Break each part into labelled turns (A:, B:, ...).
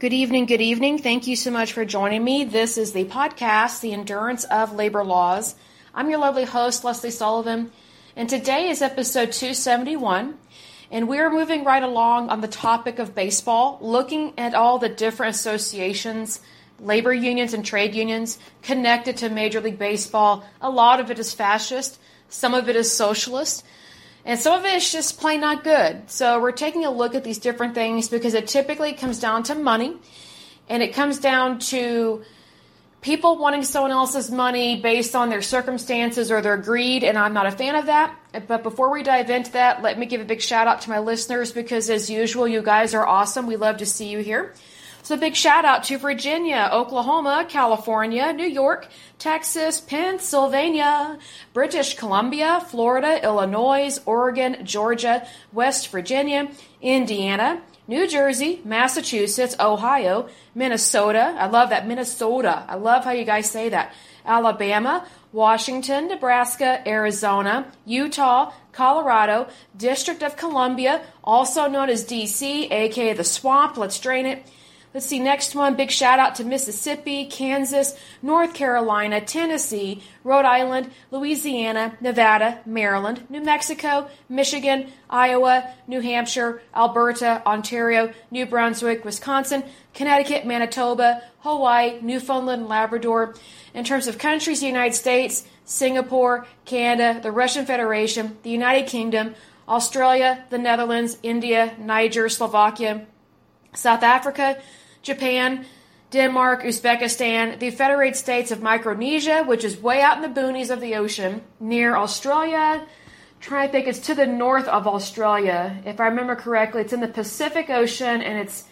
A: Good evening, good evening. Thank you so much for joining me. This is the podcast, The Endurance of Labor Laws. I'm your lovely host, Lesley Sullivan, and today is episode 271. And we are moving right along on the topic of baseball, looking at all the different associations, labor unions, and trade unions connected to Major League Baseball. A lot of it is fascist, some of it is socialist. And some of it is just plain not good. So we're taking a look at these different things because it typically comes down to money and it comes down to people wanting someone else's money based on their circumstances or their greed, and I'm not a fan of that. But before we dive into that, let me give a big shout out to my listeners because, as usual, you guys are awesome. We love to see you here. So, big shout out to Virginia, Oklahoma, California, New York, Texas, Pennsylvania, British Columbia, Florida, Illinois, Oregon, Georgia, West Virginia, Indiana, New Jersey, Massachusetts, Ohio, Minnesota. I love that. Minnesota. I love how you guys say that. Alabama, Washington, Nebraska, Arizona, Utah, Colorado, District of Columbia, also known as DC, aka the swamp. Let's drain it. Let's see, next one, big shout out to Mississippi, Kansas, North Carolina, Tennessee, Rhode Island, Louisiana, Nevada, Maryland, New Mexico, Michigan, Iowa, New Hampshire, Alberta, Ontario, New Brunswick, Wisconsin, Connecticut, Manitoba, Hawaii, Newfoundland, Labrador. In terms of countries, the United States, Singapore, Canada, the Russian Federation, the United Kingdom, Australia, the Netherlands, India, Niger, Slovakia, South Africa, Japan, Denmark, Uzbekistan, the Federated States of Micronesia, which is way out in the boonies of the ocean, near Australia. trying to think, it's to the north of Australia. If I remember correctly, it's in the Pacific Ocean and it's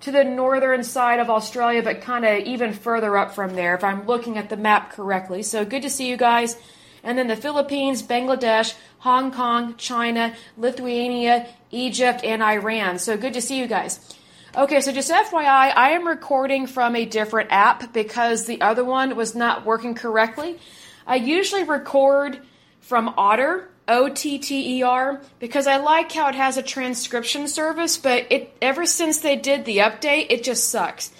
A: to the northern side of Australia, but kind of even further up from there, if I'm looking at the map correctly. So good to see you guys. And then the Philippines, Bangladesh, Hong Kong, China, Lithuania, Egypt, and Iran. So good to see you guys. Okay, so just FYI, I am recording from a different app because the other one was not working correctly. I usually record from Otter, O T T E R, because I like how it has a transcription service, but it ever since they did the update, it just sucks.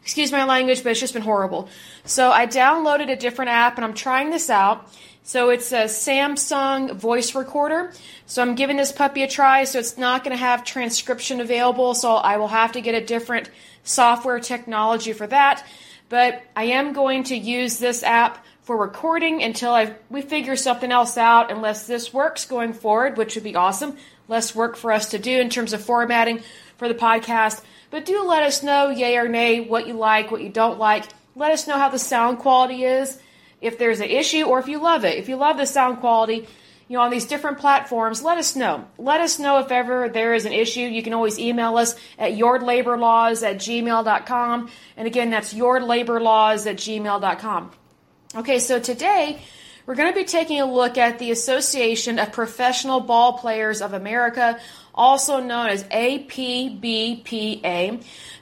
A: Excuse my language, but it's just been horrible. So I downloaded a different app and I'm trying this out. So it's a Samsung voice recorder. So I'm giving this puppy a try. So it's not going to have transcription available. So I will have to get a different software technology for that. But I am going to use this app for recording until I we figure something else out. Unless this works going forward, which would be awesome. Less work for us to do in terms of formatting for the podcast. But do let us know, yay or nay, what you like, what you don't like. Let us know how the sound quality is if there's an issue or if you love it. If you love the sound quality, you know, on these different platforms, let us know. Let us know if ever there is an issue. You can always email us at yourlaborlaws at gmail.com. And again, that's yourlaborlaws at gmail.com. Okay, so today we're going to be taking a look at the Association of Professional Ball Players of America, also known as APBPA.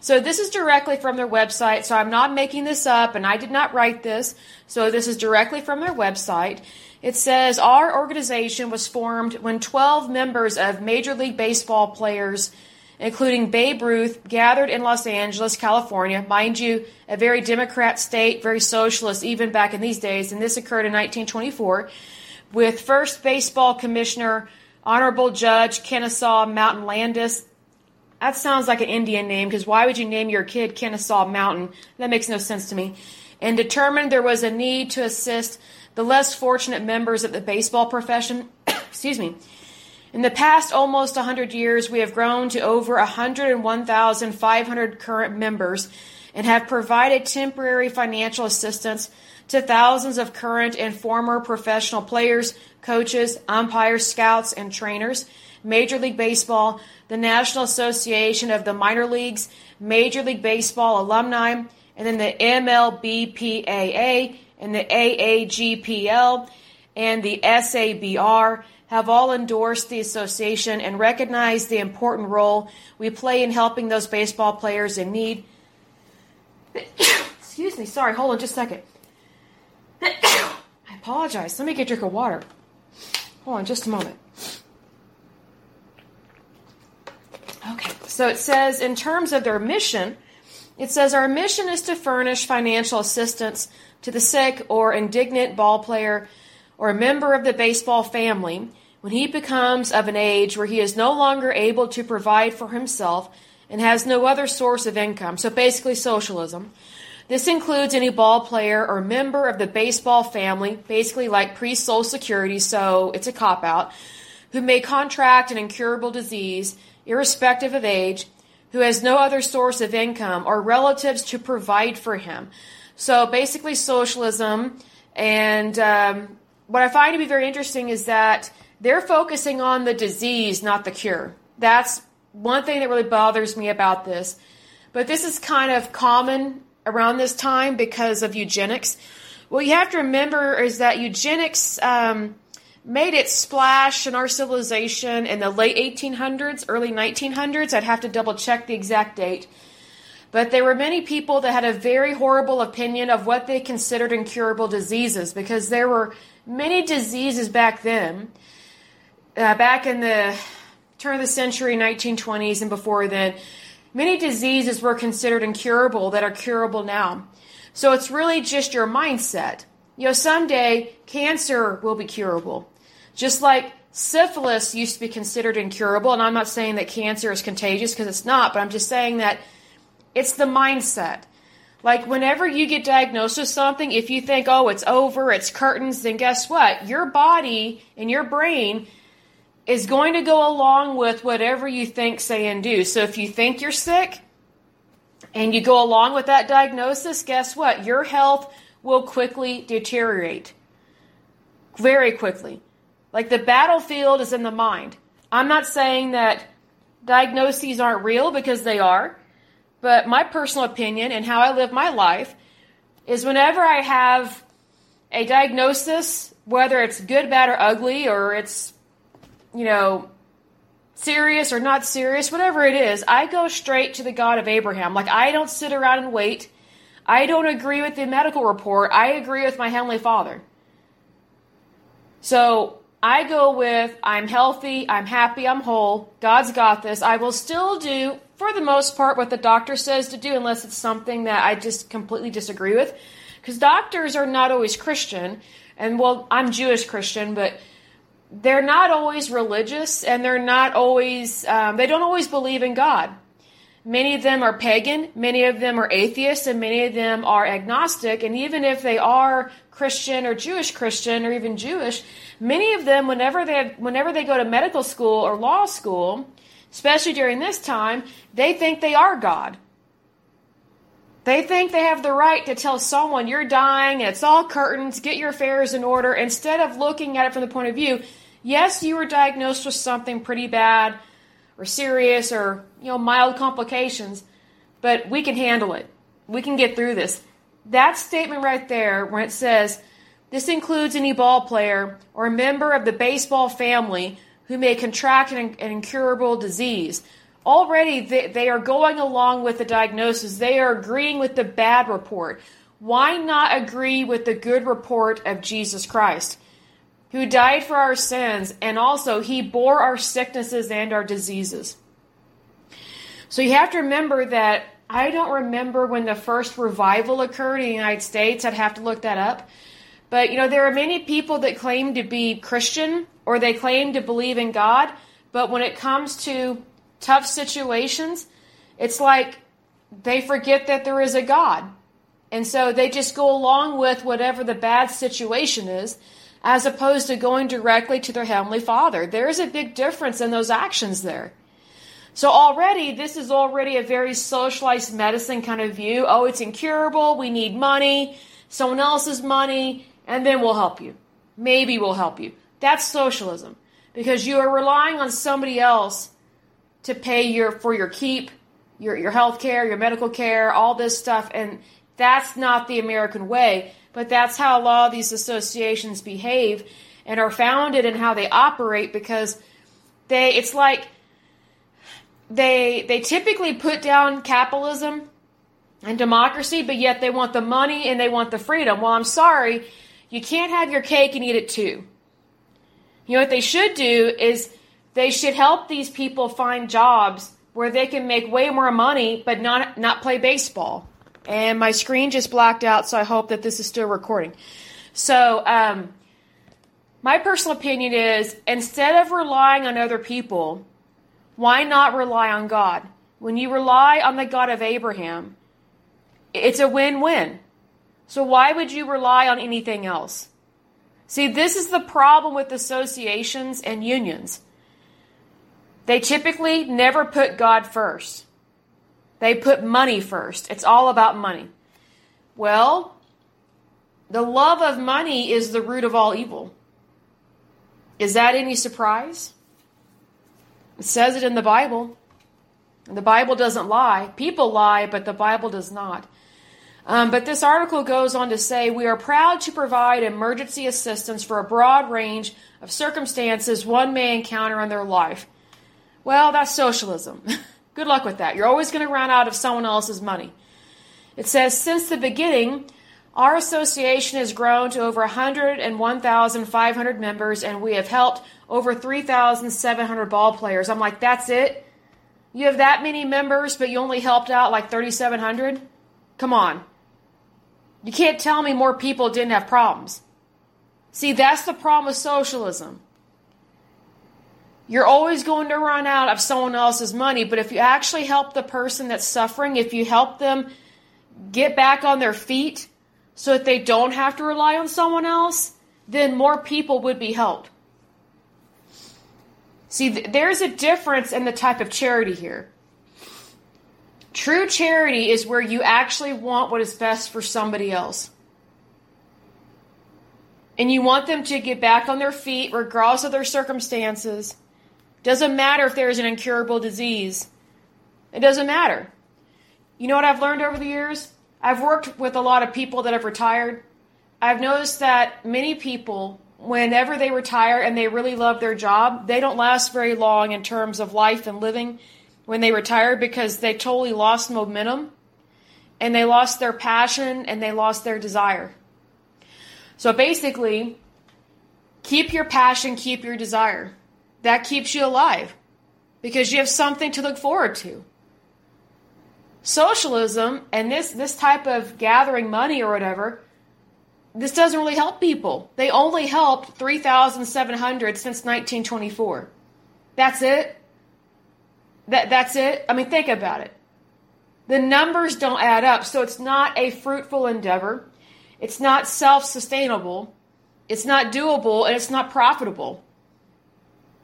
A: So this is directly from their website, so I'm not making this up and I did not write this. So this is directly from their website. It says our organization was formed when 12 members of Major League Baseball players, including Babe Ruth, gathered in Los Angeles, California. Mind you, a very Democrat state, very socialist even back in these days, and this occurred in 1924, with first baseball commissioner Honorable Judge Kennesaw Mountain Landis. That sounds like an Indian name because why would you name your kid Kennesaw Mountain? That makes no sense to me. And determined there was a need to assist the less fortunate members of the baseball profession. Excuse me. In the past almost 100 years, we have grown to over 101,500 current members and have provided temporary financial assistance to thousands of current and former professional players, coaches, umpires, scouts, and trainers, Major League Baseball, the National Association of the Minor Leagues, Major League Baseball alumni, and then the MLBPAA and the AAGPL and the SABR have all endorsed the association and recognized the important role we play in helping those baseball players in need. Excuse me, sorry, hold on just a second. I apologize. Let me get a drink of water. Hold on just a moment. Okay, so it says in terms of their mission, It says our mission is to furnish financial assistance to the sick or indigent ball player or a member of the baseball family when he becomes of an age where he is no longer able to provide for himself and has no other source of income. So basically, socialism. This includes any ball player or member of the baseball family, basically like pre Social Security, so it's a cop out, who may contract an incurable disease, irrespective of age, who has no other source of income or relatives to provide for him. So basically, socialism. And um, what I find to be very interesting is that they're focusing on the disease, not the cure. That's one thing that really bothers me about this. But this is kind of common around this time because of eugenics. What you have to remember is that eugenics um, made its splash in our civilization in the late 1800s, early 1900s. I'd have to double check the exact date. But there were many people that had a very horrible opinion of what they considered incurable diseases because there were many diseases back then, uh, back in the turn of the century, 1920s, and before then, many diseases were considered incurable that are curable now. So it's really just your mindset. You know, someday cancer will be curable. Just like syphilis used to be considered incurable, and I'm not saying that cancer is contagious because it's not, but I'm just saying that it's the mindset. Like whenever you get diagnosed with something, if you think, oh, it's over, it's curtains, then guess what? Your body and your brain is going to go along with whatever you think, say, and do. So if you think you're sick and you go along with that diagnosis, guess what? Your health will quickly deteriorate. Very quickly. Like the battlefield is in the mind. I'm not saying that diagnoses aren't real because they are. But my personal opinion and how I live my life is whenever I have a diagnosis, whether it's good, bad, or ugly, or it's, you know, serious or not serious, whatever it is, I go straight to the God of Abraham. Like, I don't sit around and wait. I don't agree with the medical report. I agree with my Heavenly Father. So I go with I'm healthy, I'm happy, I'm whole. God's got this. I will still do for the most part, what the doctor says to do, unless it's something that I just completely disagree with. Because doctors are not always Christian, and well, I'm Jewish Christian, but they're not always religious, and they're not always, um, they don't always believe in God. Many of them are pagan, many of them are atheists, and many of them are agnostic. And even if they are Christian or Jewish Christian or even Jewish, many of them, whenever they have, whenever they go to medical school or law school, especially during this time, they think they are God. They think they have the right to tell someone you're dying and it's all curtains, get your affairs in order, instead of looking at it from the point of view, yes, you were diagnosed with something pretty bad or serious or, you know, mild complications, but we can handle it. We can get through this. That statement right there, when it says, this includes any ball player or a member of the baseball family who may contract an, an incurable disease. Already they, they are going along with the diagnosis. They are agreeing with the bad report. Why not agree with the good report of Jesus Christ, who died for our sins and also he bore our sicknesses and our diseases? So you have to remember that I don't remember when the first revival occurred in the United States. I'd have to look that up. But you know, there are many people that claim to be Christian or they claim to believe in God, but when it comes to tough situations, it's like they forget that there is a God. And so they just go along with whatever the bad situation is, as opposed to going directly to their Heavenly Father. There is a big difference in those actions there. So already, this is already a very socialized medicine kind of view. Oh, it's incurable. We need money, someone else's money, and then we'll help you. Maybe we'll help you. That's socialism because you are relying on somebody else to pay your for your keep, your your health care, your medical care, all this stuff and that's not the American way, but that's how a lot of these associations behave and are founded and how they operate because they it's like they they typically put down capitalism and democracy, but yet they want the money and they want the freedom. Well, I'm sorry, you can't have your cake and eat it too. You know what they should do is they should help these people find jobs where they can make way more money but not not play baseball. And my screen just blacked out, so I hope that this is still recording. So, um, my personal opinion is instead of relying on other people, why not rely on God? When you rely on the God of Abraham, it's a win win. So, why would you rely on anything else? See, this is the problem with associations and unions. They typically never put God first. They put money first. It's all about money. Well, the love of money is the root of all evil. Is that any surprise? It says it in the Bible. The Bible doesn't lie. People lie, but the Bible does not. Um, but this article goes on to say we are proud to provide emergency assistance for a broad range of circumstances one may encounter in their life. Well, that's socialism. Good luck with that. You're always going to run out of someone else's money. It says since the beginning, our association has grown to over 101,500 members, and we have helped over 3,700 ball players. I'm like, that's it? You have that many members, but you only helped out like 3,700? Come on. You can't tell me more people didn't have problems. See, that's the problem with socialism. You're always going to run out of someone else's money, but if you actually help the person that's suffering, if you help them get back on their feet so that they don't have to rely on someone else, then more people would be helped. See, there's a difference in the type of charity here. True charity is where you actually want what is best for somebody else. And you want them to get back on their feet regardless of their circumstances. Doesn't matter if there's an incurable disease. It doesn't matter. You know what I've learned over the years? I've worked with a lot of people that have retired. I've noticed that many people, whenever they retire and they really love their job, they don't last very long in terms of life and living when they retire because they totally lost momentum and they lost their passion and they lost their desire. So basically, keep your passion, keep your desire. That keeps you alive because you have something to look forward to. Socialism and this this type of gathering money or whatever, this doesn't really help people. They only helped 3,700 since 1924. That's it. That, that's it. I mean, think about it. The numbers don't add up, so it's not a fruitful endeavor. It's not self sustainable. It's not doable, and it's not profitable.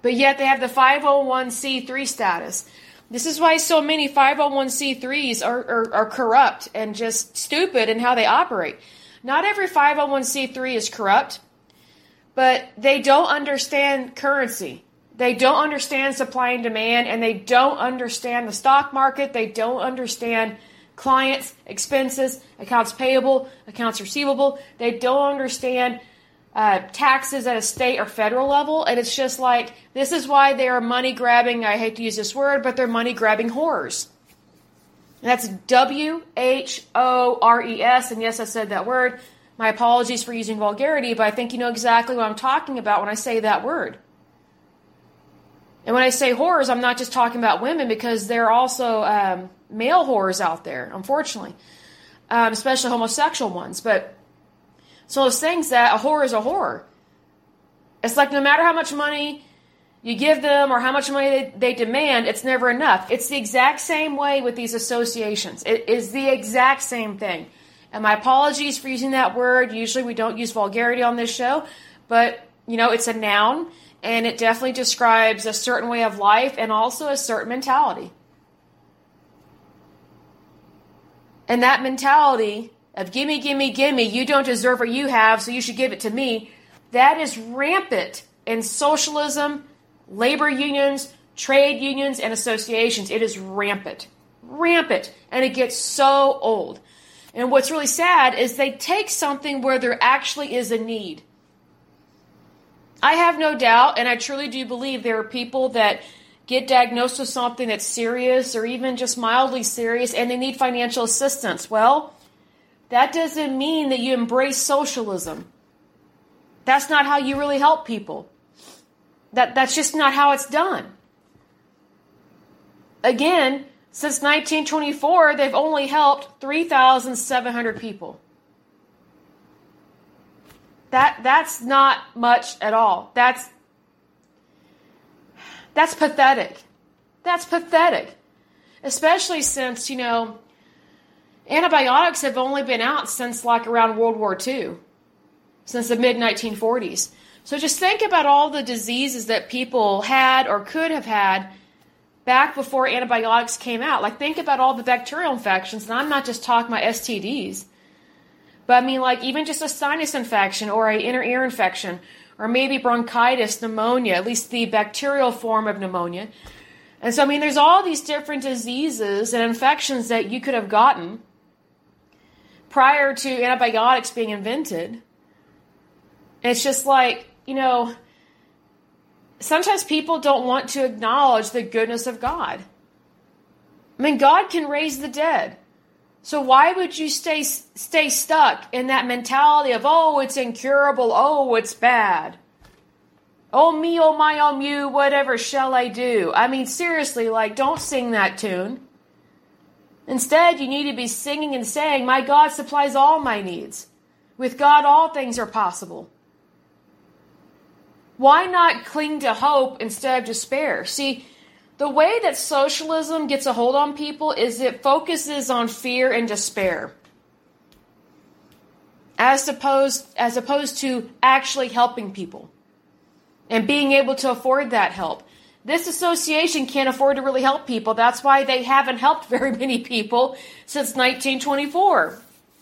A: But yet they have the 501c3 status. This is why so many 501c3s are, are, are corrupt and just stupid in how they operate. Not every 501c3 is corrupt, but they don't understand currency. They don't understand supply and demand, and they don't understand the stock market. They don't understand clients, expenses, accounts payable, accounts receivable. They don't understand uh, taxes at a state or federal level. And it's just like, this is why they are money grabbing. I hate to use this word, but they're money grabbing whores. And that's W H O R E S. And yes, I said that word. My apologies for using vulgarity, but I think you know exactly what I'm talking about when I say that word. And when I say whores, I'm not just talking about women because there are also um, male whores out there, unfortunately, um, especially homosexual ones. But so those things that a whore is a whore. It's like no matter how much money you give them or how much money they, they demand, it's never enough. It's the exact same way with these associations. It is the exact same thing. And my apologies for using that word. Usually we don't use vulgarity on this show, but you know, it's a noun and it definitely describes a certain way of life and also a certain mentality. And that mentality of gimme, gimme, gimme, you don't deserve what you have, so you should give it to me, that is rampant in socialism, labor unions, trade unions, and associations. It is rampant. Rampant. And it gets so old. And what's really sad is they take something where there actually is a need. I have no doubt, and I truly do believe there are people that get diagnosed with something that's serious or even just mildly serious and they need financial assistance. Well, that doesn't mean that you embrace socialism. That's not how you really help people. That, that's just not how it's done. Again, since 1924, they've only helped 3,700 people. That that's not much at all. That's that's pathetic. That's pathetic. Especially since, you know, antibiotics have only been out since like around World War II, since the mid 1940s. So just think about all the diseases that people had or could have had back before antibiotics came out. Like, think about all the bacterial infections, and I'm not just talking about STDs, but I mean, like, even just a sinus infection or an inner ear infection, or maybe bronchitis, pneumonia, at least the bacterial form of pneumonia. And so, I mean, there's all these different diseases and infections that you could have gotten prior to antibiotics being invented. It's just like, you know, sometimes people don't want to acknowledge the goodness of God. I mean, God can raise the dead. So why would you stay stay stuck in that mentality of oh, it's incurable, oh, it's bad. Oh me, oh my, oh you, whatever shall I do? I mean, seriously, like, don't sing that tune. Instead, you need to be singing and saying, My God supplies all my needs. With God, all things are possible. Why not cling to hope instead of despair? See, the way that socialism gets a hold on people is it focuses on fear and despair. As opposed, as opposed to actually helping people and being able to afford that help. This association can't afford to really help people. That's why they haven't helped very many people since 1924.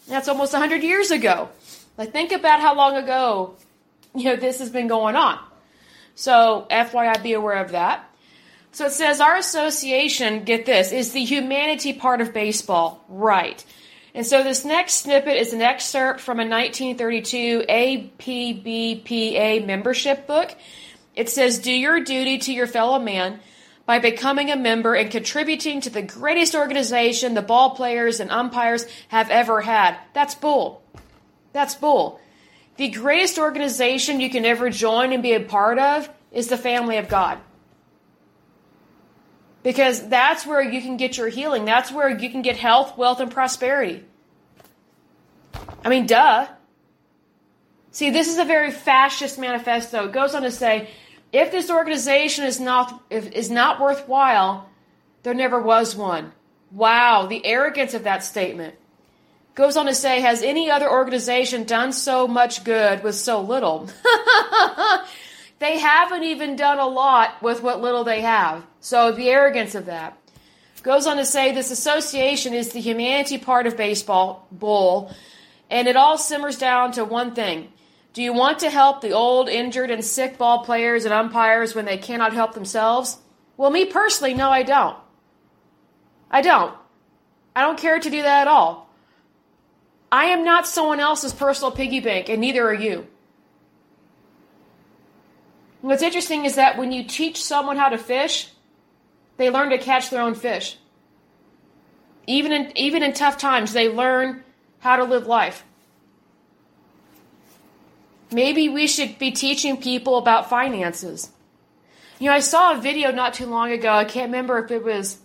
A: That's almost 100 years ago. Like, think about how long ago you know, this has been going on. So, FYI, be aware of that. So it says our association, get this, is the humanity part of baseball. Right. And so this next snippet is an excerpt from a 1932 APBPA membership book. It says, Do your duty to your fellow man by becoming a member and contributing to the greatest organization the ball players and umpires have ever had. That's bull. That's bull. The greatest organization you can ever join and be a part of is the family of God. Because that's where you can get your healing. That's where you can get health, wealth, and prosperity. I mean, duh. See, this is a very fascist manifesto. It goes on to say, if this organization is not is not worthwhile, there never was one. Wow, the arrogance of that statement. Goes on to say, has any other organization done so much good with so little? they haven't even done a lot with what little they have. So the arrogance of that. Goes on to say this association is the humanity part of baseball, bull, and it all simmers down to one thing. Do you want to help the old, injured, and sick ball players and umpires when they cannot help themselves? Well, me personally, no, I don't. I don't. I don't care to do that at all. I am not someone else's personal piggy bank, and neither are you. What's interesting is that when you teach someone how to fish, they learn to catch their own fish. Even in, even in tough times, they learn how to live life. Maybe we should be teaching people about finances. You know, I saw a video not too long ago. I can't remember if it was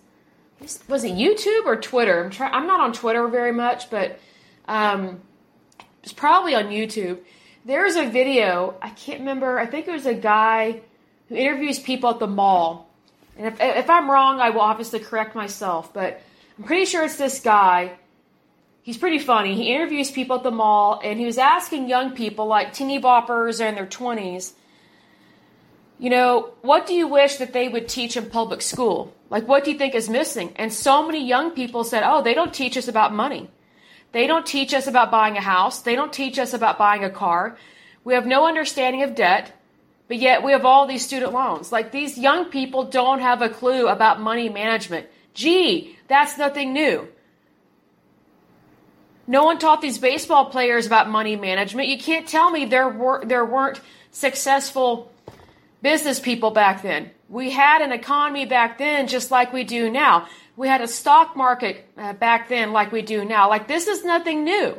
A: was it YouTube or Twitter. I'm try, I'm not on Twitter very much, but um, it's probably on YouTube. There's a video, I can't remember, I think it was a guy who interviews people at the mall. And if, if I'm wrong, I will obviously correct myself, but I'm pretty sure it's this guy. He's pretty funny. He interviews people at the mall, and he was asking young people, like teeny boppers in their 20s, you know, what do you wish that they would teach in public school? Like, what do you think is missing? And so many young people said, oh, they don't teach us about money. They don't teach us about buying a house. They don't teach us about buying a car. We have no understanding of debt, but yet we have all these student loans. Like these young people don't have a clue about money management. Gee, that's nothing new. No one taught these baseball players about money management. You can't tell me there were there weren't successful business people back then. We had an economy back then just like we do now. We had a stock market uh, back then like we do now. Like this is nothing new.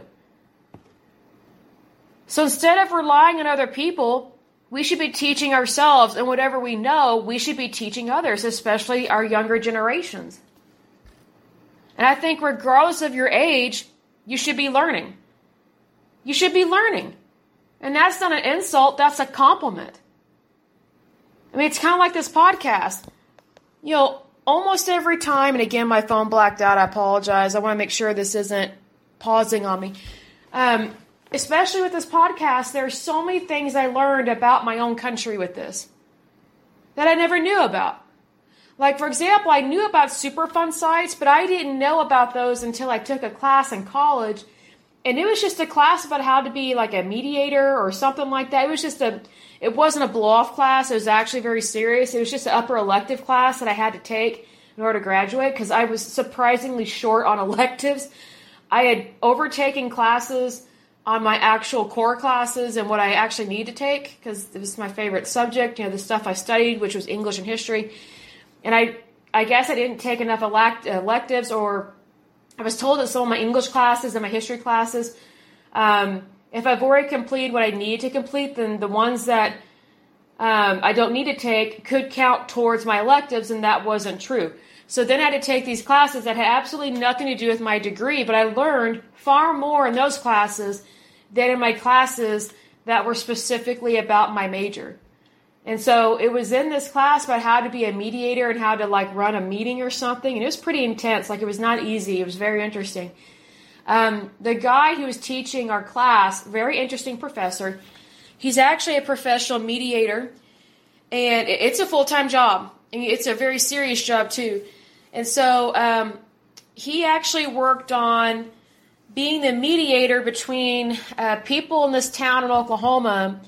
A: So instead of relying on other people, we should be teaching ourselves, and whatever we know, we should be teaching others, especially our younger generations. And I think, regardless of your age, you should be learning. You should be learning. And that's not an insult, that's a compliment. I mean, it's kind of like this podcast. You know, almost every time, and again, my phone blacked out. I apologize. I want to make sure this isn't pausing on me. Um, especially with this podcast, there's so many things I learned about my own country with this that I never knew about. Like, for example, I knew about Superfund sites, but I didn't know about those until I took a class in college. And it was just a class about how to be like a mediator or something like that. It was just a, it wasn't a blow off class. It was actually very serious. It was just an upper elective class that I had to take in order to graduate because I was surprisingly short on electives. I had overtaken classes on my actual core classes and what I actually need to take because it was my favorite subject, you know, the stuff I studied, which was English and history. And I, I guess I didn't take enough elect- electives, or I was told that some of my English classes and my history classes, um, if I've already completed what I need to complete, then the ones that um, I don't need to take could count towards my electives, and that wasn't true. So then I had to take these classes that had absolutely nothing to do with my degree, but I learned far more in those classes than in my classes that were specifically about my major. And so it was in this class about how to be a mediator and how to like run a meeting or something. And it was pretty intense. Like it was not easy. It was very interesting. Um, the guy who was teaching our class, very interesting professor, he's actually a professional mediator and it's a full-time job. And it's a very serious job too. And so um, he actually worked on being the mediator between uh, people in this town in Oklahoma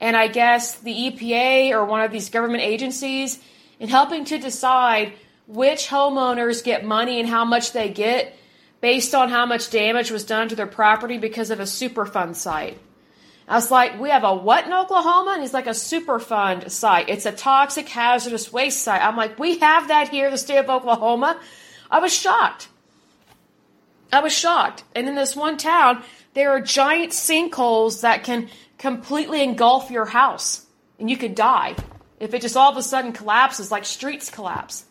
A: and I guess the EPA or one of these government agencies in helping to decide which homeowners get money and how much they get based on how much damage was done to their property because of a Superfund site. I was like, we have a what in Oklahoma? And he's like, a Superfund site. It's a toxic hazardous waste site. I'm like, we have that here the state of Oklahoma. I was shocked. I was shocked. And in this one town, there are giant sinkholes that can completely engulf your house and you could die if it just all of a sudden collapses like streets collapse.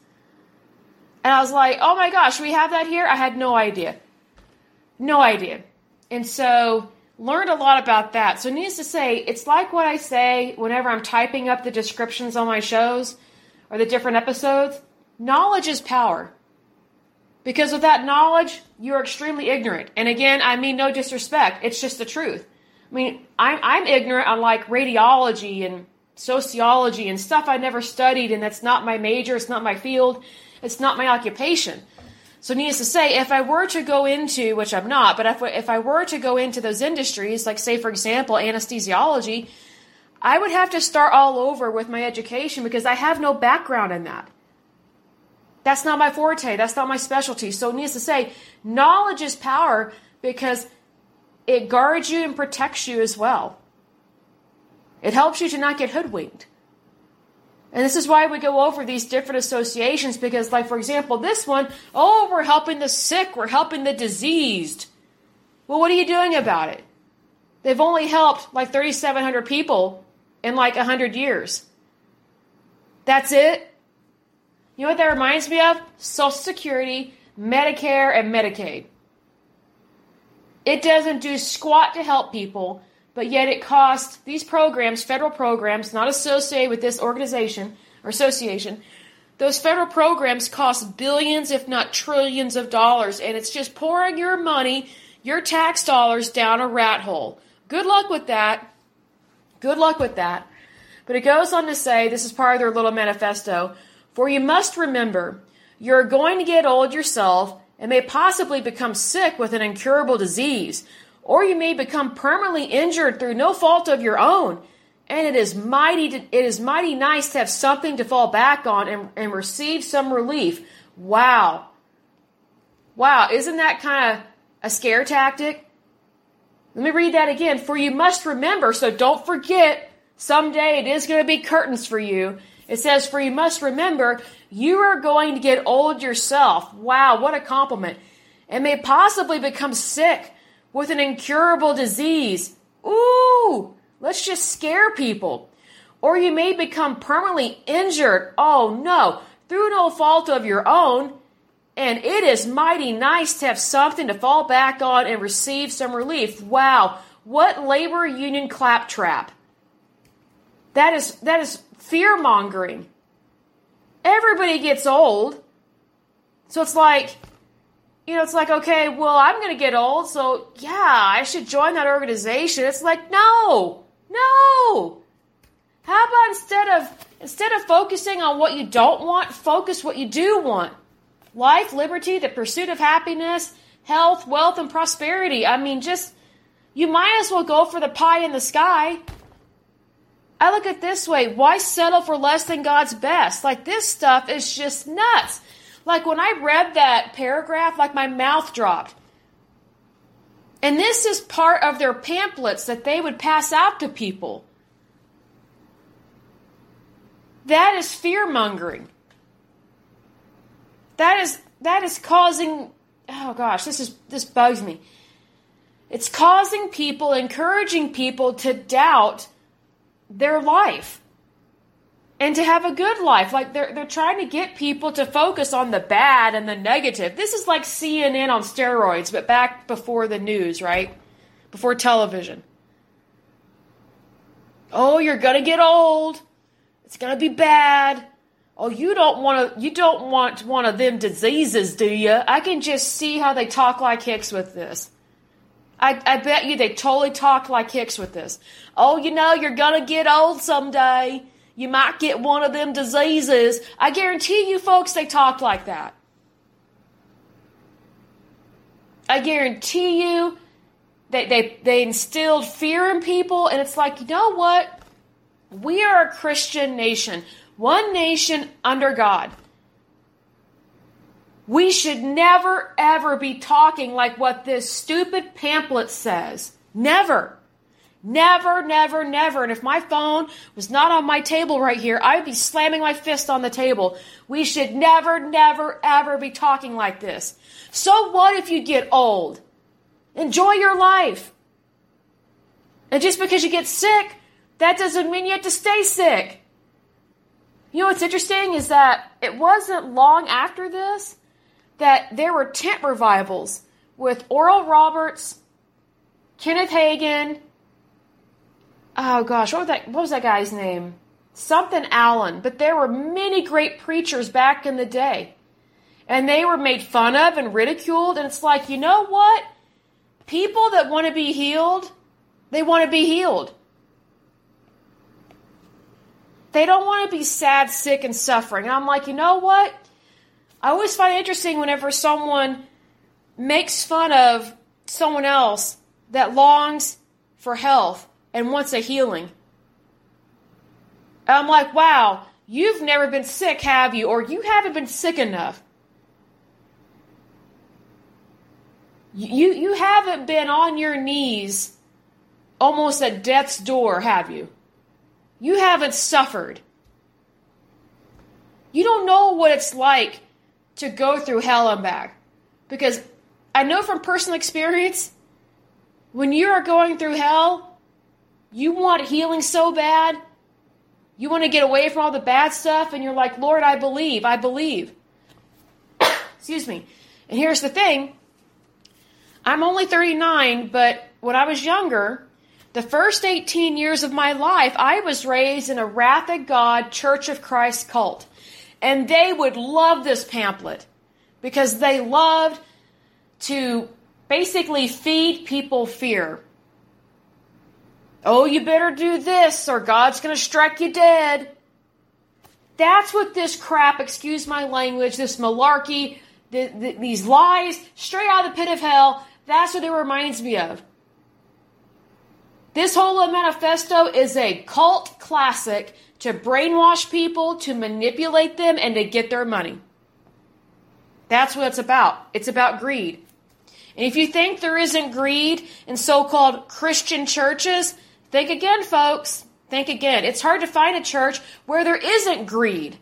A: And I was like, oh my gosh, we have that here? I had no idea. No idea. And so learned a lot about that. So needless to say, it's like what I say whenever I'm typing up the descriptions on my shows or the different episodes. Knowledge is power. Because without knowledge, you're extremely ignorant. And again, I mean no disrespect. It's just the truth. I mean, I'm, I'm ignorant on like radiology and sociology and stuff I never studied, and that's not my major, it's not my field, it's not my occupation. So, needless to say, if I were to go into, which I'm not, but if, if I were to go into those industries, like, say, for example, anesthesiology, I would have to start all over with my education because I have no background in that. That's not my forte. That's not my specialty. So, needless to say, knowledge is power because it guards you and protects you as well. It helps you to not get hoodwinked. And this is why we go over these different associations because, like, for example, this one, oh, we're helping the sick, we're helping the diseased. Well, what are you doing about it? They've only helped like 3,700 people in like 100 years. That's it? You know what that reminds me of? Social Security, Medicare, and Medicaid. It doesn't do squat to help people, but yet it costs these programs, federal programs, not associated with this organization or association, those federal programs cost billions, if not trillions of dollars, and it's just pouring your money, your tax dollars down a rat hole. Good luck with that. Good luck with that. But it goes on to say this is part of their little manifesto for you must remember, you're going to get old yourself and may possibly become sick with an incurable disease, or you may become permanently injured through no fault of your own. And it is mighty, to, it is mighty nice to have something to fall back on and, and receive some relief. Wow. Wow, isn't that kind of a scare tactic? Let me read that again. For you must remember, so don't forget, someday it is going to be curtains for you. It says, For you must remember, you are going to get old yourself. Wow, what a compliment. And may possibly become sick with an incurable disease. Ooh, let's just scare people. or you may become permanently injured. Oh no, through no fault of your own. And it is mighty nice to have something to fall back on and receive some relief. Wow, what labor union claptrap. That is that is fear mongering. Everybody gets old. So it's like, you know, it's like, okay, well, I'm going to get old, so yeah, I should join that organization. It's like, no, no. How about instead of instead of focusing on what you don't want, focus what you do want. Life, liberty, the pursuit of happiness, health, wealth, and prosperity. I mean, just you might as well go for the pie in the sky. I look at this way. Why settle for less than God's best? Like this stuff is just nuts. Like when I read that paragraph, like my mouth dropped. And this is part of their pamphlets that they would pass out to people. That is fear mongering. That is that is causing oh gosh, this is this bugs me. It's causing people, encouraging people to doubt their life and to have a good life. Like they're they're trying to get people to focus on the bad and the negative. This is like CNN on steroids, but back before the news, right? Before television. Oh, you're gonna get old. It's gonna be bad. Oh, you don't want to. You don't want one of them diseases, do you? I can just see how they talk like Hicks with this. I, I bet you they totally talk like Hicks with this. Oh, you know, you're gonna get old someday. You might get one of them diseases. I guarantee you, folks, they talked like that. I guarantee you that they, they instilled fear in people, and it's like, you know what? We are a Christian nation, one nation under God. We should never, ever be talking like what this stupid pamphlet says. Never. Never, never, never. And if my phone was not on my table right here, I would be slamming my fist on the table. We should never, never, ever be talking like this. So what if you get old? Enjoy your life. And just because you get sick, that doesn't mean you have to stay sick. You know what's interesting is that it wasn't long after this that there were tent revivals with Oral Roberts, Kenneth Hagin, oh gosh, what was that? What was that guy's name? Something Allen. But there were many great preachers back in the day, and they were made fun of and ridiculed. And it's like, you know what? People that want to be healed, they want to be healed. They don't want to be sad, sick, and suffering. And I'm like, you know what? I always find it interesting whenever someone makes fun of someone else that longs for health and wants a healing. I'm like, wow, you've never been sick, have you? Or you haven't been sick enough. You, you haven't been on your knees almost at death's door, have you? You haven't suffered. You don't know what it's like to go through hell and back. Because I know from personal experience, when you are going through hell, you want healing so bad. You want to get away from all the bad stuff, and you're like, Lord, I believe, I believe. Excuse me. And here's the thing I'm only 39, but when I was younger, the first 18 years of my life, I was raised in a Wrath of God Church of Christ cult. And they would love this pamphlet because they loved to basically feed people fear. Oh, you better do this or God's going to strike you dead. That's what this crap, excuse my language, this malarkey, the, the, these lies straight out of the pit of hell, that's what it reminds me of. This whole manifesto is a cult classic to brainwash people, to manipulate them, and to get their money. That's what it's about. It's about greed. And if you think there isn't greed in so called Christian churches, Think again, folks. Think again. It's hard to find a church where there isn't greed.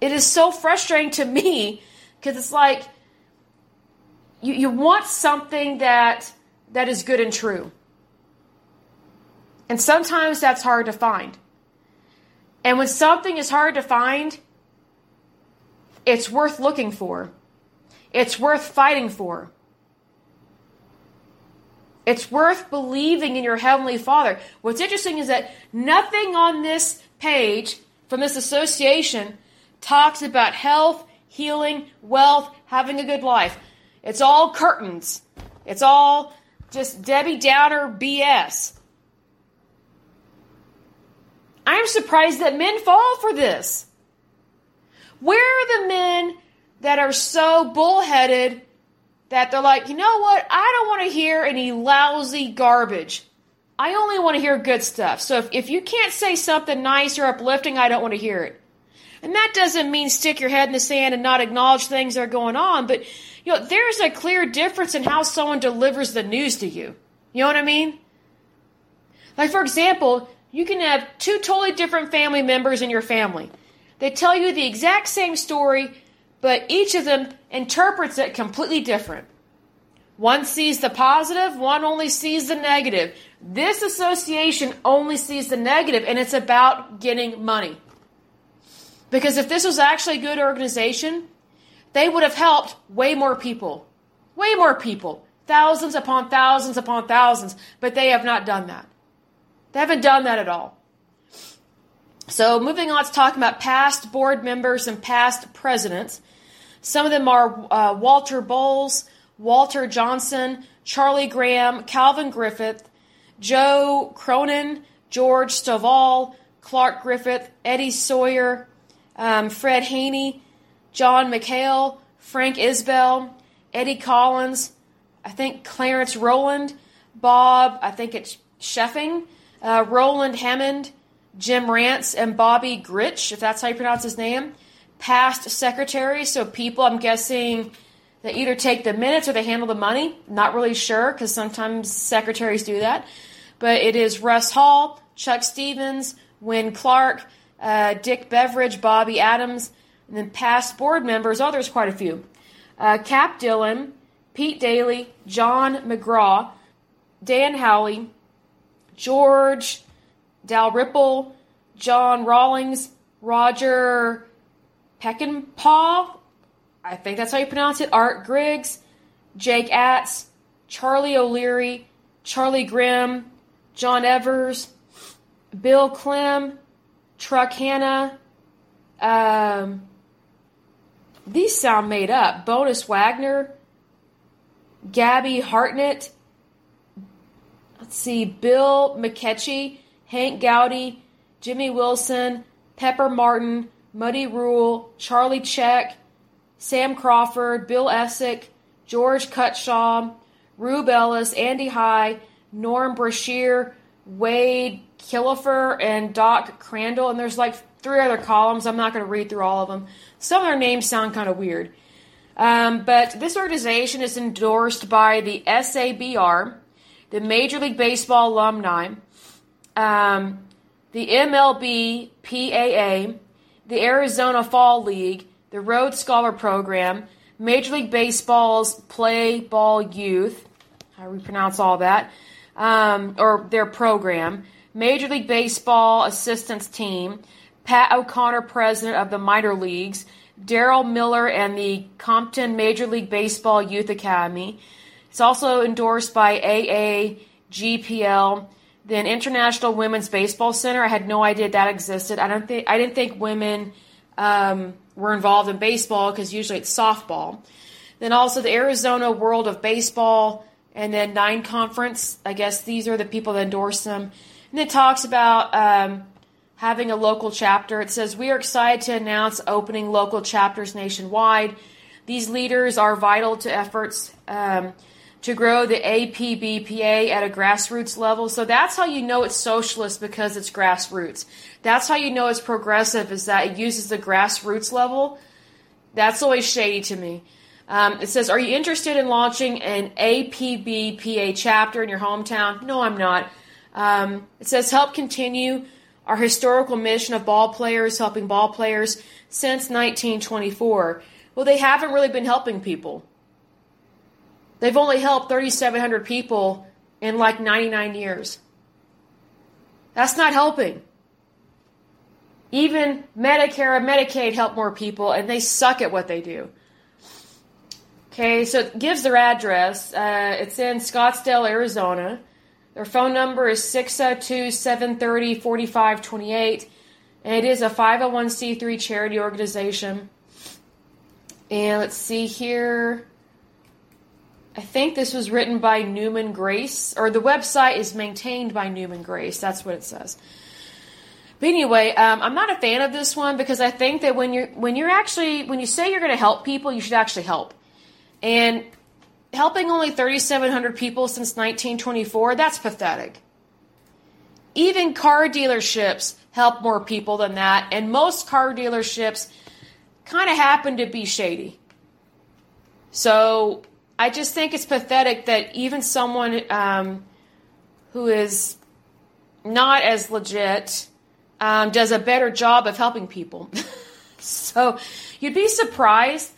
A: It is so frustrating to me because it's like you, you want something that that is good and true. And sometimes that's hard to find. And when something is hard to find, it's worth looking for. It's worth fighting for. It's worth believing in your Heavenly Father. What's interesting is that nothing on this page from this association talks about health, healing, wealth, having a good life. It's all curtains. It's all just Debbie Downer BS. I'm surprised that men fall for this. Where are the men that are so bullheaded that they're like, you know what? I don't want to hear any lousy garbage. I only want to hear good stuff. So if, if you can't say something nice or uplifting, I don't want to hear it. And that doesn't mean stick your head in the sand and not acknowledge things that are going on, but you know, there's a clear difference in how someone delivers the news to you. You know what I mean? Like for example, you can have two totally different family members in your family. They tell you the exact same story, but each of them interprets it completely different. One sees the positive, one only sees the negative. This association only sees the negative, and it's about getting money. Because if this was actually a good organization, they would have helped way more people. Way more people. Thousands upon thousands upon thousands. But they have not done that. They haven't done that at all. So, moving on to talking about past board members and past presidents. Some of them are uh, Walter Bowles, Walter Johnson, Charlie Graham, Calvin Griffith, Joe Cronin, George Stovall, Clark Griffith, Eddie Sawyer, um, Fred Haney, John McHale, Frank Isbell, Eddie Collins, I think Clarence Rowland, Bob, I think it's Scheffing, uh, Roland Hemond, Jim Rance, and Bobby Grich, if that's how you pronounce his name. Past secretaries, so people I'm guessing that either take the minutes or they handle the money. Not really sure because sometimes secretaries do that. But it is Russ Hall, Chuck Stevens, Win Clark, uh, Dick Beverage, Bobby Adams, and then past board members, oh, there's quite a few. Uh, Cap Dillon, Pete Daly, John McGraw, Dan Howley, George Dalrymple, John Rawlings, Roger Peckinpaugh, I think that's how you pronounce it, Art Griggs, Jake Atz, Charlie O'Leary, Charlie Grimm, John Evers, Bill Klem, Truck Hannah, um, these sound made up. Bonus Wagner, Gabby Hartnett, see, Bill McKechnie, Hank Gowdy, Jimmy Wilson, Pepper Martin, Muddy Ruel, Charlie Chech, Sam Crawford, Bill Essick, George Cutshaw, Rube Ellis, Andy High, Norm Brashear, Wade Killefer, and Doc Crandall. And there's like three other columns. I'm not going to read through all of them. Some of their names sound kind of weird. Um, but this organization is endorsed by the SABR, the Major League Baseball alumni, um, the MLB PAA, the Arizona Fall League, the Rhodes Scholar Program, Major League Baseball's Play Ball Youth, how do we pronounce all that, um, or their program, Major League Baseball Assistance Team, Pat O'Connor, president of the minor leagues, Daryl Miller, and the Compton Major League Baseball Youth Academy. It's also endorsed by AAGPL, then International Women's Baseball Center. I had no idea that existed. I don't think I didn't think women um, were involved in baseball because usually it's softball. Then also the Arizona World of Baseball, and then Nine Conference. I guess these are the people that endorse them. And it talks about um, having a local chapter. It says, We are excited to announce opening local chapters nationwide. These leaders are vital to efforts um, to grow the APBPA at a grassroots level. So that's how you know it's socialist because it's grassroots. That's how you know it's progressive is that it uses the grassroots level. That's always shady to me. Um, it says, Are you interested in launching an APBPA chapter in your hometown? No, I'm not. Um, it says, Help continue our historical mission of ball players helping ball players since 1924. Well, they haven't really been helping people. They've only helped 3,700 people in like 99 years. That's not helping. Even Medicare and Medicaid help more people, and they suck at what they do. Okay, so it gives their address. Uh, it's in Scottsdale, Arizona. Their phone number is 602 730 4528. And it is a 501c3 charity organization. And let's see here. I think this was written by Newman Grace, or the website is maintained by Newman Grace. That's what it says. But anyway, um, I'm not a fan of this one because I think that when you're when you're actually when you say you're going to help people, you should actually help. And helping only 3,700 people since 1924, that's pathetic. Even car dealerships help more people than that, and most car dealerships kind of happen to be shady. So I just think it's pathetic that even someone um, who is not as legit um, does a better job of helping people. so you'd be surprised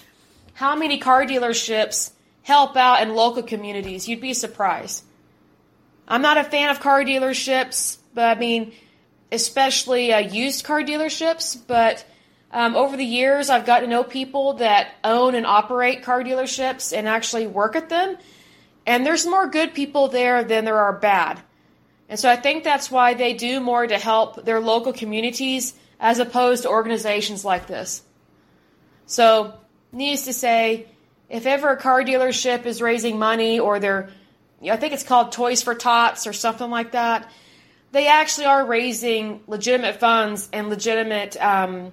A: how many car dealerships help out in local communities. You'd be surprised. I'm not a fan of car dealerships, but I mean, especially uh, used car dealerships. But um, over the years, I've gotten to know people that own and operate car dealerships and actually work at them. And there's more good people there than there are bad. And so I think that's why they do more to help their local communities as opposed to organizations like this. So, needless to say, if ever a car dealership is raising money or they're, I think it's called Toys for Tots or something like that, they actually are raising legitimate funds and legitimate, um,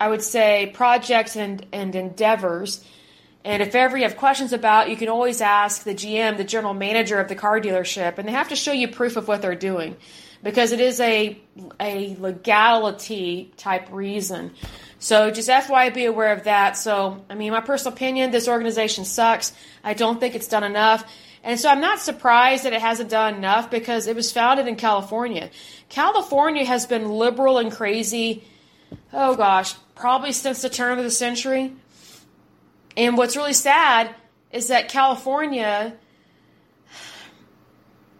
A: I would say, projects and, and endeavors. And if ever you have questions about, you can always ask the GM, the general manager of the car dealership, and they have to show you proof of what they're doing because it is a a legality type reason. So just FYI, be aware of that. So, I mean, my personal opinion, this organization sucks. I don't think it's done enough. And so I'm not surprised that it hasn't done enough because it was founded in California. California has been liberal and crazy, oh gosh, probably since the turn of the century. And what's really sad is that California,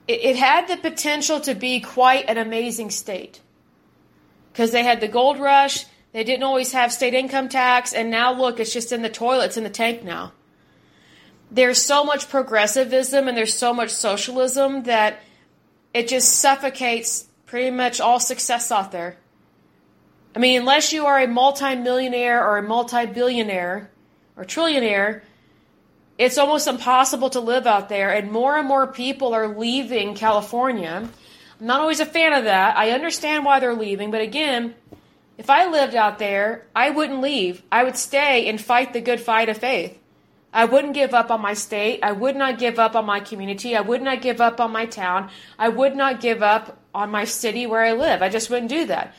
A: it, it had the potential to be quite an amazing state because they had the gold rush they didn't always have state income tax, and now look, it's just in the toilets in the tank now. There's so much progressivism and there's so much socialism that it just suffocates pretty much all success out there. I mean, unless you are a multimillionaire or a multi-billionaire or trillionaire, it's almost impossible to live out there, and more and more people are leaving California. I'm not always a fan of that. I understand why they're leaving, but again, if I lived out there, I wouldn't leave. I would stay and fight the good fight of faith. I wouldn't give up on my state. I would not give up on my community. I would not give up on my town. I would not give up on my city where I live. I just wouldn't do that.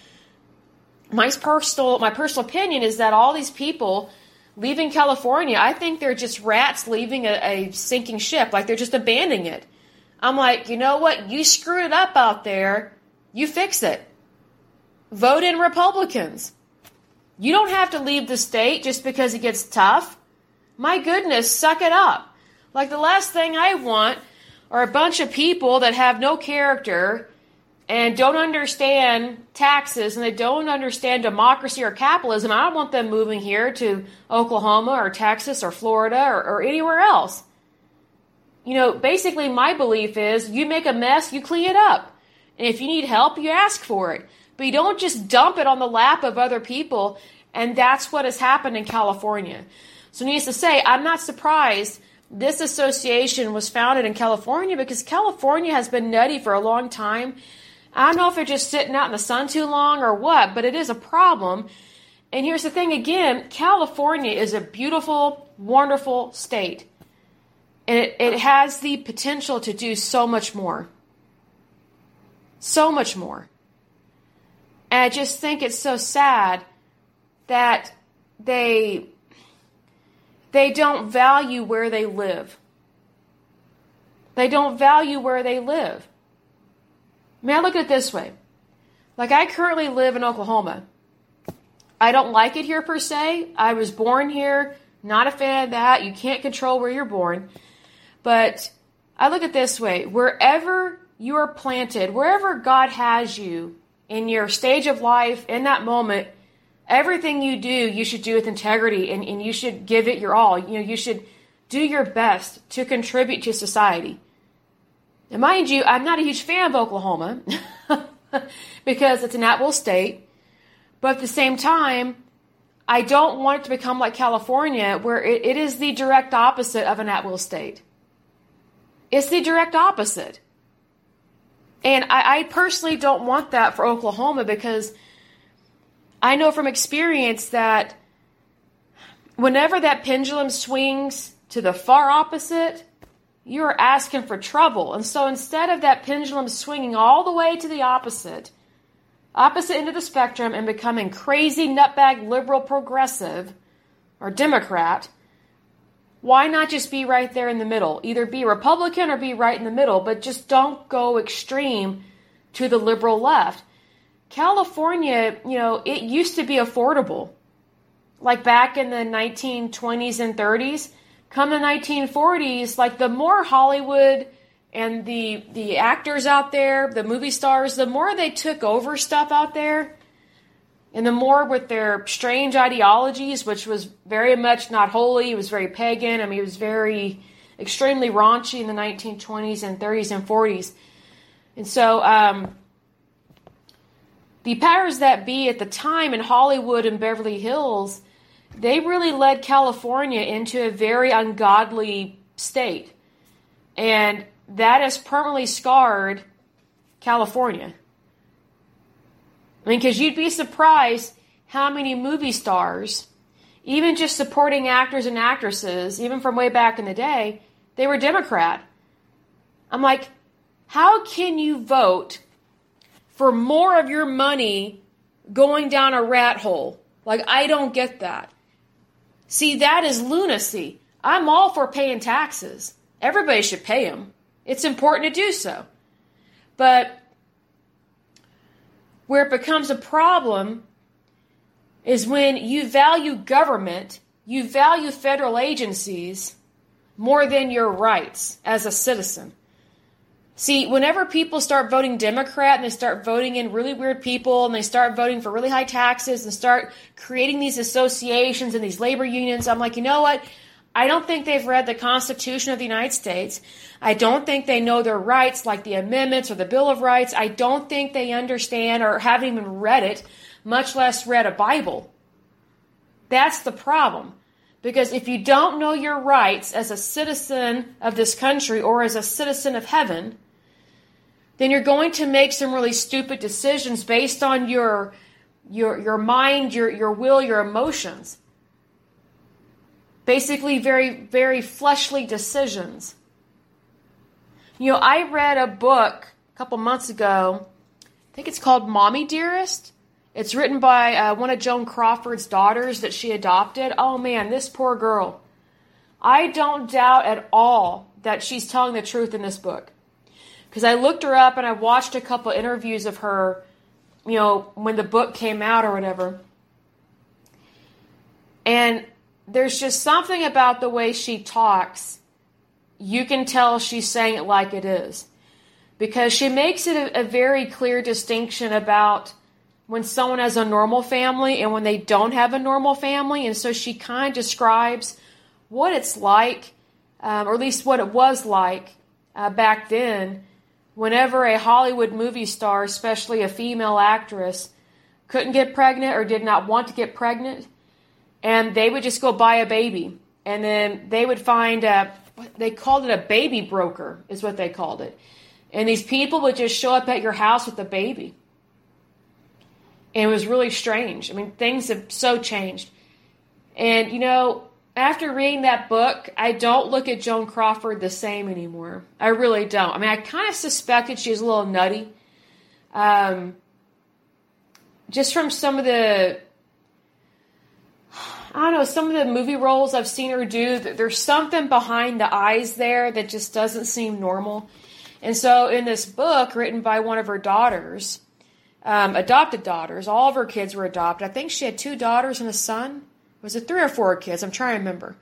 A: My personal my personal opinion is that all these people leaving California, I think they're just rats leaving a, a sinking ship, like they're just abandoning it. I'm like, you know what? You screwed it up out there. You fix it vote in Republicans. You don't have to leave the state just because it gets tough. My goodness, suck it up. Like the last thing I want are a bunch of people that have no character and don't understand taxes and they don't understand democracy or capitalism. I don't want them moving here to Oklahoma or Texas or Florida or, or anywhere else. You know, basically, my belief is you make a mess, you clean it up. And if you need help, you ask for it. But you don't just dump it on the lap of other people. And that's what has happened in California. So, needless to say, I'm not surprised this association was founded in California because California has been nutty for a long time. I don't know if they're just sitting out in the sun too long or what, but it is a problem. And here's the thing again California is a beautiful, wonderful state. And it, it has the potential to do so much more. So much more. And I just think it's so sad that they they don't value where they live. They don't value where they live. May I look at it this way? Like I currently live in Oklahoma. I don't like it here per se. I was born here, not a fan of that. You can't control where you're born. But I look at this way wherever you are planted, wherever God has you, in your stage of life, in that moment, everything you do, you should do with integrity and, and you should give it your all. You know, you should do your best to contribute to society. And mind you, I'm not a huge fan of Oklahoma because it's an at will state. But at the same time, I don't want it to become like California, where it, it is the direct opposite of an at will state. It's the direct opposite. And I, I personally don't want that for Oklahoma because I know from experience that whenever that pendulum swings to the far opposite, you're asking for trouble. And so instead of that pendulum swinging all the way to the opposite, opposite end of the spectrum and becoming crazy nutbag liberal progressive or Democrat, why not just be right there in the middle? Either be Republican or be right in the middle, but just don't go extreme to the liberal left. California, you know, it used to be affordable. Like back in the 1920s and 30s, come the 1940s, like the more Hollywood and the the actors out there, the movie stars, the more they took over stuff out there, and the more with their strange ideologies, which was very much not holy, it was very pagan. I mean, it was very extremely raunchy in the 1920s and 30s and 40s. And so um, the powers that be at the time in Hollywood and Beverly Hills, they really led California into a very ungodly state. And that has permanently scarred California. I mean, because you'd be surprised how many movie stars, even just supporting actors and actresses, even from way back in the day, they were Democrat. I'm like, how can you vote for more of your money going down a rat hole? Like, I don't get that. See, that is lunacy. I'm all for paying taxes. Everybody should pay them. It's important to do so. But where it becomes a problem is when you value government, you value federal agencies more than your rights as a citizen. See, whenever people start voting Democrat and they start voting in really weird people and they start voting for really high taxes and start creating these associations and these labor unions, I'm like, you know what? I don't think they've read the Constitution of the United States. I don't think they know their rights, like the amendments or the Bill of Rights. I don't think they understand or haven't even read it, much less read a Bible. That's the problem. Because if you don't know your rights as a citizen of this country or as a citizen of heaven, then you're going to make some really stupid decisions based on your your your mind, your your will, your emotions. Basically very very fleshly decisions. You know, I read a book a couple months ago. I think it's called Mommy Dearest. It's written by uh, one of Joan Crawford's daughters that she adopted. Oh man, this poor girl. I don't doubt at all that she's telling the truth in this book because I looked her up and I watched a couple interviews of her, you know, when the book came out or whatever. And there's just something about the way she talks. You can tell she's saying it like it is. Because she makes it a, a very clear distinction about when someone has a normal family and when they don't have a normal family. And so she kind of describes what it's like, um, or at least what it was like uh, back then whenever a Hollywood movie star, especially a female actress, couldn't get pregnant or did not want to get pregnant, and they would just go buy a baby. And then they would find a, they called it a baby broker, is what they called it. And these people would just show up at your house with a baby. And it was really strange. I mean, things have so changed. And, you know, after reading that book, I don't look at Joan Crawford the same anymore. I really don't. I mean, I kind of suspected she was a little nutty. Um, just from some of the, I don't know, some of the movie roles I've seen her do, there's something behind the eyes there that just doesn't seem normal. And so in this book, written by one of her daughters, um, adopted daughters, all of her kids were adopted. I think she had two daughters and a son was it three or four kids? I'm trying to remember.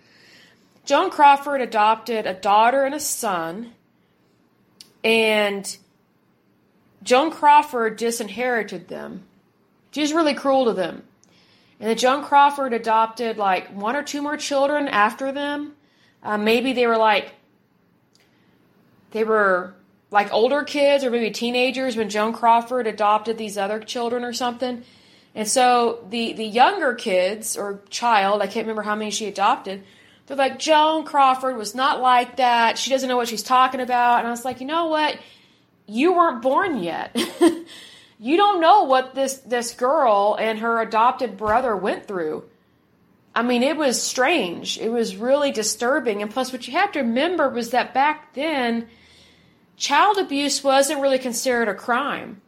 A: Joan Crawford adopted a daughter and a son, and Joan Crawford disinherited them. She was really cruel to them. And then Joan Crawford adopted like one or two more children after them. Uh, maybe they were like, they were like older kids or maybe teenagers when Joan Crawford adopted these other children or something. And so the, the younger kids or child, I can't remember how many she adopted, they're like, Joan Crawford was not like that. She doesn't know what she's talking about. And I was like, you know what? You weren't born yet. you don't know what this, this girl and her adopted brother went through. I mean, it was strange. It was really disturbing. And plus, what you have to remember was that back then, child abuse wasn't really considered a crime,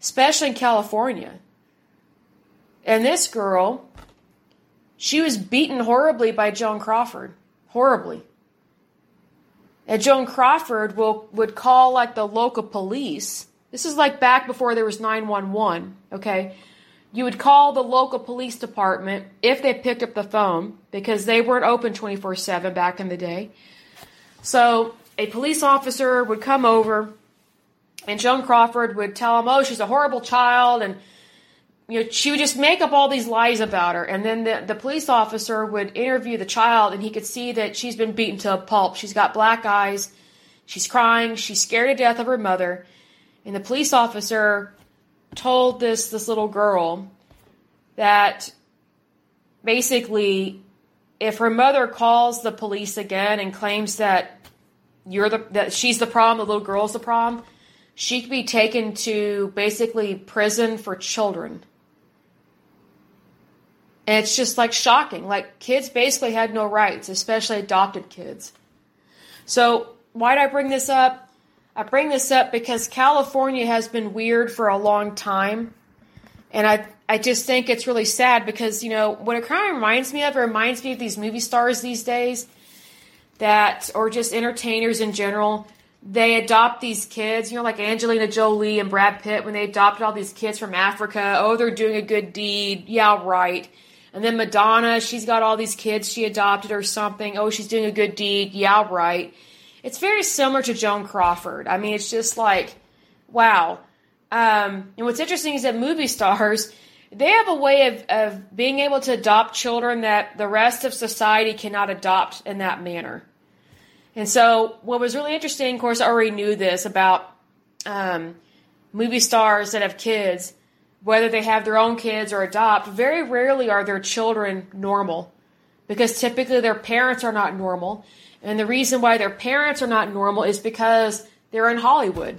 A: especially in California. And this girl, she was beaten horribly by Joan Crawford. Horribly. And Joan Crawford will, would call like the local police. This is like back before there was 911, okay? You would call the local police department if they picked up the phone because they weren't open 24 7 back in the day. So a police officer would come over and Joan Crawford would tell him, oh, she's a horrible child and you know, she would just make up all these lies about her. And then the, the police officer would interview the child, and he could see that she's been beaten to a pulp. She's got black eyes. She's crying. She's scared to death of her mother. And the police officer told this, this little girl that basically, if her mother calls the police again and claims that you're the that she's the problem, the little girl's the problem, she could be taken to basically prison for children. And it's just like shocking. Like kids basically had no rights, especially adopted kids. So why did I bring this up? I bring this up because California has been weird for a long time. And I I just think it's really sad because, you know, what it kind of reminds me of, it reminds me of these movie stars these days that or just entertainers in general. They adopt these kids, you know, like Angelina Jolie and Brad Pitt when they adopted all these kids from Africa. Oh, they're doing a good deed. Yeah, right and then Madonna, she's got all these kids she adopted or something. Oh, she's doing a good deed. Yeah, right. It's very similar to Joan Crawford. I mean, it's just like, wow. Um, and what's interesting is that movie stars, they have a way of, of being able to adopt children that the rest of society cannot adopt in that manner. And so, what was really interesting, of course, I already knew this about um, movie stars that have kids whether they have their own kids or adopt, very rarely are their children normal because typically their parents are not normal. And the reason why their parents are not normal is because they're in Hollywood.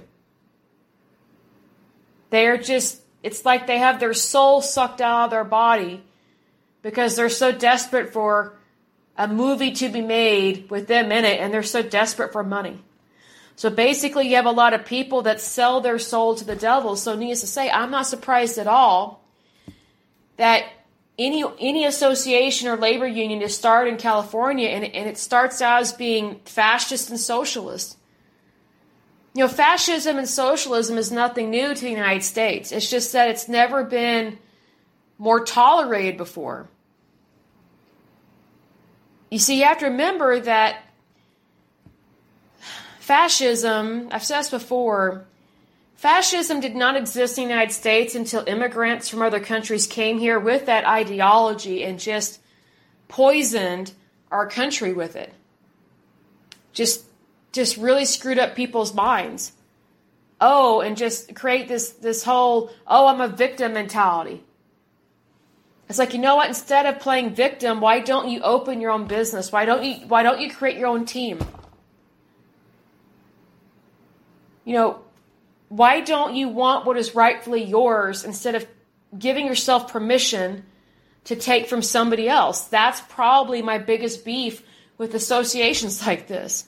A: They're just, it's like they have their soul sucked out of their body because they're so desperate for a movie to be made with them in it and they're so desperate for money. So basically, you have a lot of people that sell their soul to the devil. So, needless to say, I'm not surprised at all that any any association or labor union is started in California, and, and it starts out as being fascist and socialist. You know, fascism and socialism is nothing new to the United States. It's just that it's never been more tolerated before. You see, you have to remember that Fascism, I've said this before, fascism did not exist in the United States until immigrants from other countries came here with that ideology and just poisoned our country with it. Just just really screwed up people's minds. Oh, and just create this this whole oh, I'm a victim mentality. It's like, you know what, instead of playing victim, why don't you open your own business? Why don't you why don't you create your own team? You know, why don't you want what is rightfully yours instead of giving yourself permission to take from somebody else? That's probably my biggest beef with associations like this.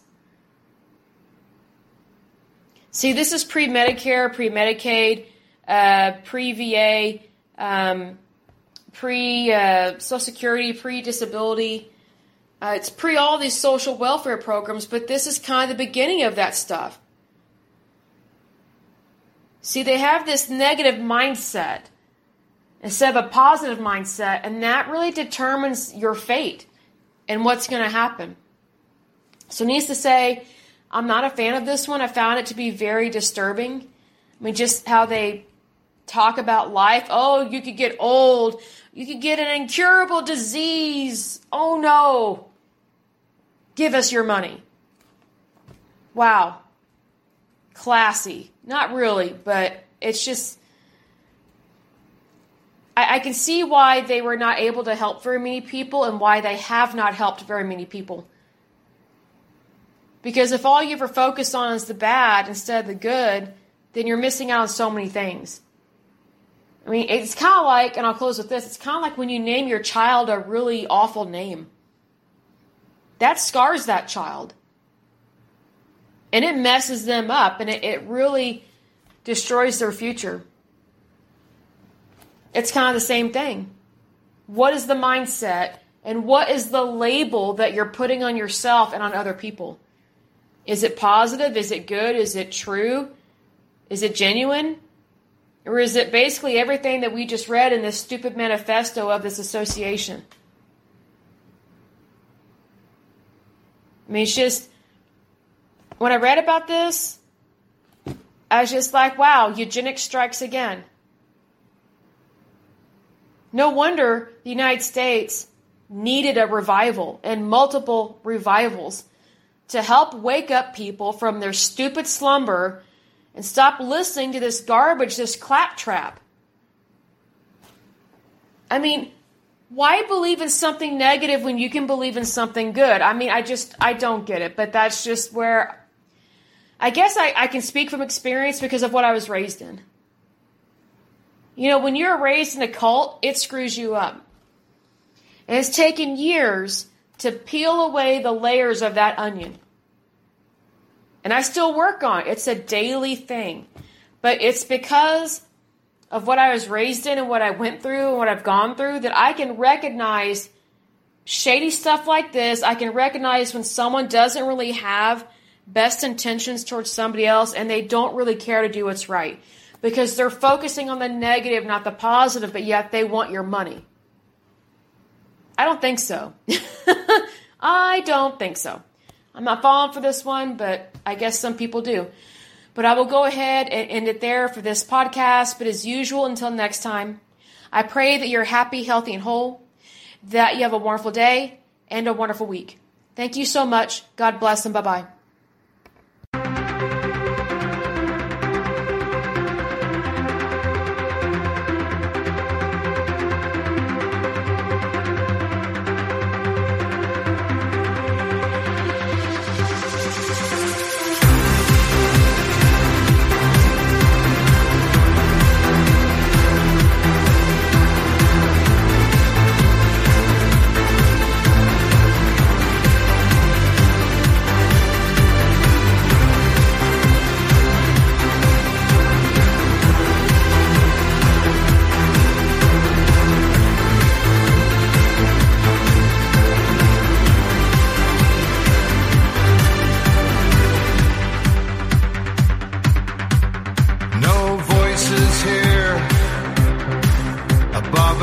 A: See, this is pre Medicare, pre Medicaid, uh, pre VA, um, pre uh, Social Security, pre disability. Uh, it's pre all these social welfare programs, but this is kind of the beginning of that stuff. See, they have this negative mindset instead of a positive mindset, and that really determines your fate and what's going to happen. So, needs to say, I'm not a fan of this one. I found it to be very disturbing. I mean, just how they talk about life. Oh, you could get old. You could get an incurable disease. Oh no. Give us your money. Wow. Classy. Not really, but it's just. I, can see why they were not able to help very many people and why they have not helped very many people. Because if all you ever focus on is the bad instead of the good, then you're missing out on so many things. I mean, it's kind of like, and I'll close with this it's kind of like when you name your child a really awful name. That scars that child. And it messes them up and it, it really destroys their future. It's kind of the same thing. What is the mindset and what is the label that you're putting on yourself and on other people? Is it positive? Is it good? Is it true? Is it genuine? Or is it basically everything that we just read in this stupid manifesto of this association? I mean, it's just, when I read about this, I was just like, wow, eugenics strikes again. No wonder the United States needed a revival and multiple revivals to help wake up people from their stupid slumber and stop listening to this garbage, this claptrap. I mean, why believe in something negative when you can believe in something good? I mean, I just, I don't get it, but that's just where I guess I, I can speak from experience because of what I was raised in. You know, when you're raised in a cult, it screws you up. And it's taken years to peel away the layers of that onion. And I still work on it. It's a daily thing. But it's because of what I was raised in and what I went through and what I've gone through that I can recognize shady stuff like this. I can recognize when someone doesn't really have best intentions towards somebody else and they don't really care to do what's right because they're focusing on the negative, not the positive, but yet they want your money. I don't think so. I don't think so. I'm not falling for this one, but I guess some people do. But I will go ahead and end it there for this podcast. But as usual, until next time, I pray that you're happy, healthy, and whole, that you have a wonderful day and a wonderful week. Thank you so much. God bless and bye bye.